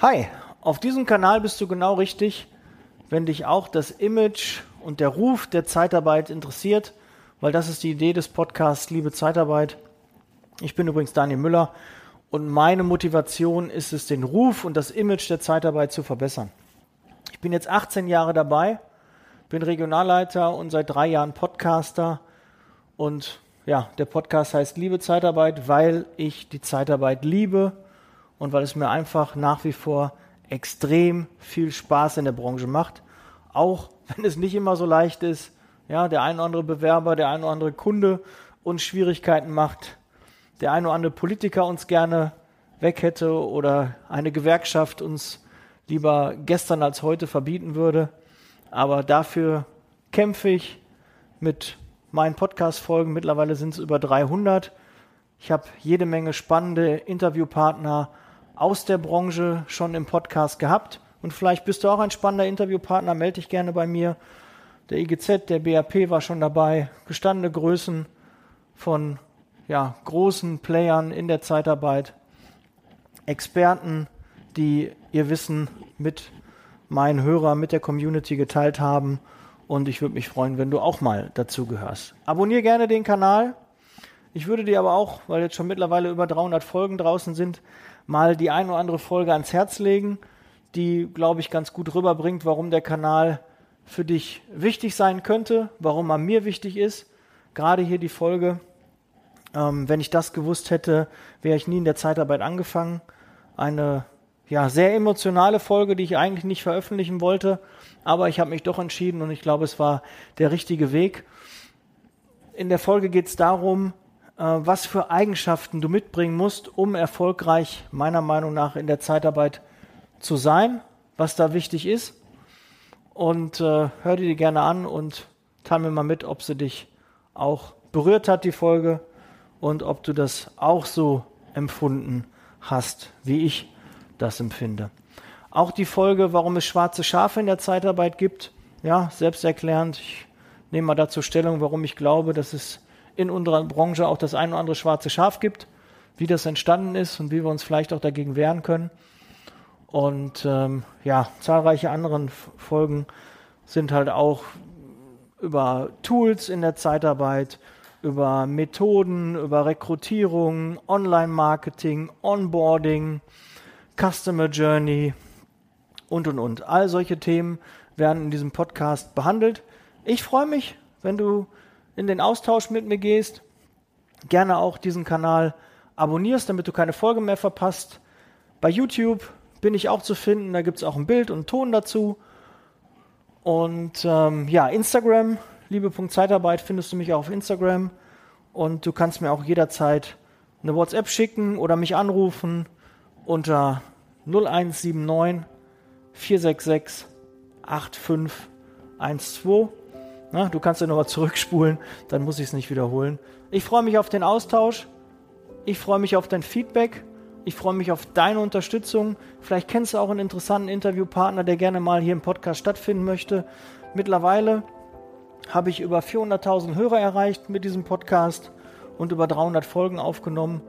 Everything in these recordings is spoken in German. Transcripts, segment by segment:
Hi, auf diesem Kanal bist du genau richtig, wenn dich auch das Image und der Ruf der Zeitarbeit interessiert, weil das ist die Idee des Podcasts Liebe Zeitarbeit. Ich bin übrigens Daniel Müller und meine Motivation ist es, den Ruf und das Image der Zeitarbeit zu verbessern. Ich bin jetzt 18 Jahre dabei, bin Regionalleiter und seit drei Jahren Podcaster und ja, der Podcast heißt Liebe Zeitarbeit, weil ich die Zeitarbeit liebe und weil es mir einfach nach wie vor extrem viel Spaß in der Branche macht. Auch wenn es nicht immer so leicht ist, ja, der ein oder andere Bewerber, der ein oder andere Kunde uns Schwierigkeiten macht, der ein oder andere Politiker uns gerne weg hätte oder eine Gewerkschaft uns lieber gestern als heute verbieten würde. Aber dafür kämpfe ich mit meinen Podcast-Folgen. Mittlerweile sind es über 300. Ich habe jede Menge spannende Interviewpartner aus der Branche schon im Podcast gehabt. Und vielleicht bist du auch ein spannender Interviewpartner, melde dich gerne bei mir. Der IGZ, der BAP war schon dabei, gestandene Größen von ja, großen Playern in der Zeitarbeit, Experten, die ihr Wissen mit meinen Hörern, mit der Community geteilt haben. Und ich würde mich freuen, wenn du auch mal dazu gehörst. Abonniere gerne den Kanal. Ich würde dir aber auch, weil jetzt schon mittlerweile über 300 Folgen draußen sind, mal die ein oder andere Folge ans Herz legen, die, glaube ich, ganz gut rüberbringt, warum der Kanal für dich wichtig sein könnte, warum er mir wichtig ist. Gerade hier die Folge. Ähm, wenn ich das gewusst hätte, wäre ich nie in der Zeitarbeit angefangen. Eine ja, sehr emotionale Folge, die ich eigentlich nicht veröffentlichen wollte, aber ich habe mich doch entschieden und ich glaube, es war der richtige Weg. In der Folge geht es darum, äh, was für Eigenschaften du mitbringen musst, um erfolgreich meiner Meinung nach in der Zeitarbeit zu sein, was da wichtig ist. Und äh, hör dir die gerne an und teile mir mal mit, ob sie dich auch berührt hat, die Folge, und ob du das auch so empfunden hast, wie ich das empfinde. Auch die Folge, warum es schwarze Schafe in der Zeitarbeit gibt, ja, selbsterklärend. Ich nehme mal dazu Stellung, warum ich glaube, dass es in unserer Branche auch das ein oder andere schwarze Schaf gibt, wie das entstanden ist und wie wir uns vielleicht auch dagegen wehren können. Und ähm, ja, zahlreiche andere Folgen sind halt auch über Tools in der Zeitarbeit, über Methoden, über Rekrutierung, Online-Marketing, Onboarding, Customer Journey und, und, und. All solche Themen werden in diesem Podcast behandelt. Ich freue mich, wenn du in den Austausch mit mir gehst. Gerne auch diesen Kanal abonnierst, damit du keine Folge mehr verpasst. Bei YouTube bin ich auch zu finden. Da gibt es auch ein Bild und Ton dazu. Und ähm, ja, Instagram, liebe.zeitarbeit, findest du mich auch auf Instagram. Und du kannst mir auch jederzeit eine WhatsApp schicken oder mich anrufen unter 0179 466 8512. Na, du kannst ja nochmal zurückspulen, dann muss ich es nicht wiederholen. Ich freue mich auf den Austausch. Ich freue mich auf dein Feedback. Ich freue mich auf deine Unterstützung. Vielleicht kennst du auch einen interessanten Interviewpartner, der gerne mal hier im Podcast stattfinden möchte. Mittlerweile habe ich über 400.000 Hörer erreicht mit diesem Podcast und über 300 Folgen aufgenommen.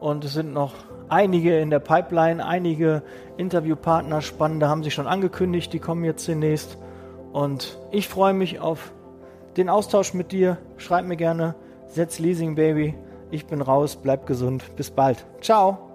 Und es sind noch einige in der Pipeline, einige Interviewpartner spannende haben sich schon angekündigt, die kommen jetzt demnächst. Und ich freue mich auf den Austausch mit dir. Schreib mir gerne, setz Leasing Baby. Ich bin raus, bleib gesund. Bis bald. Ciao.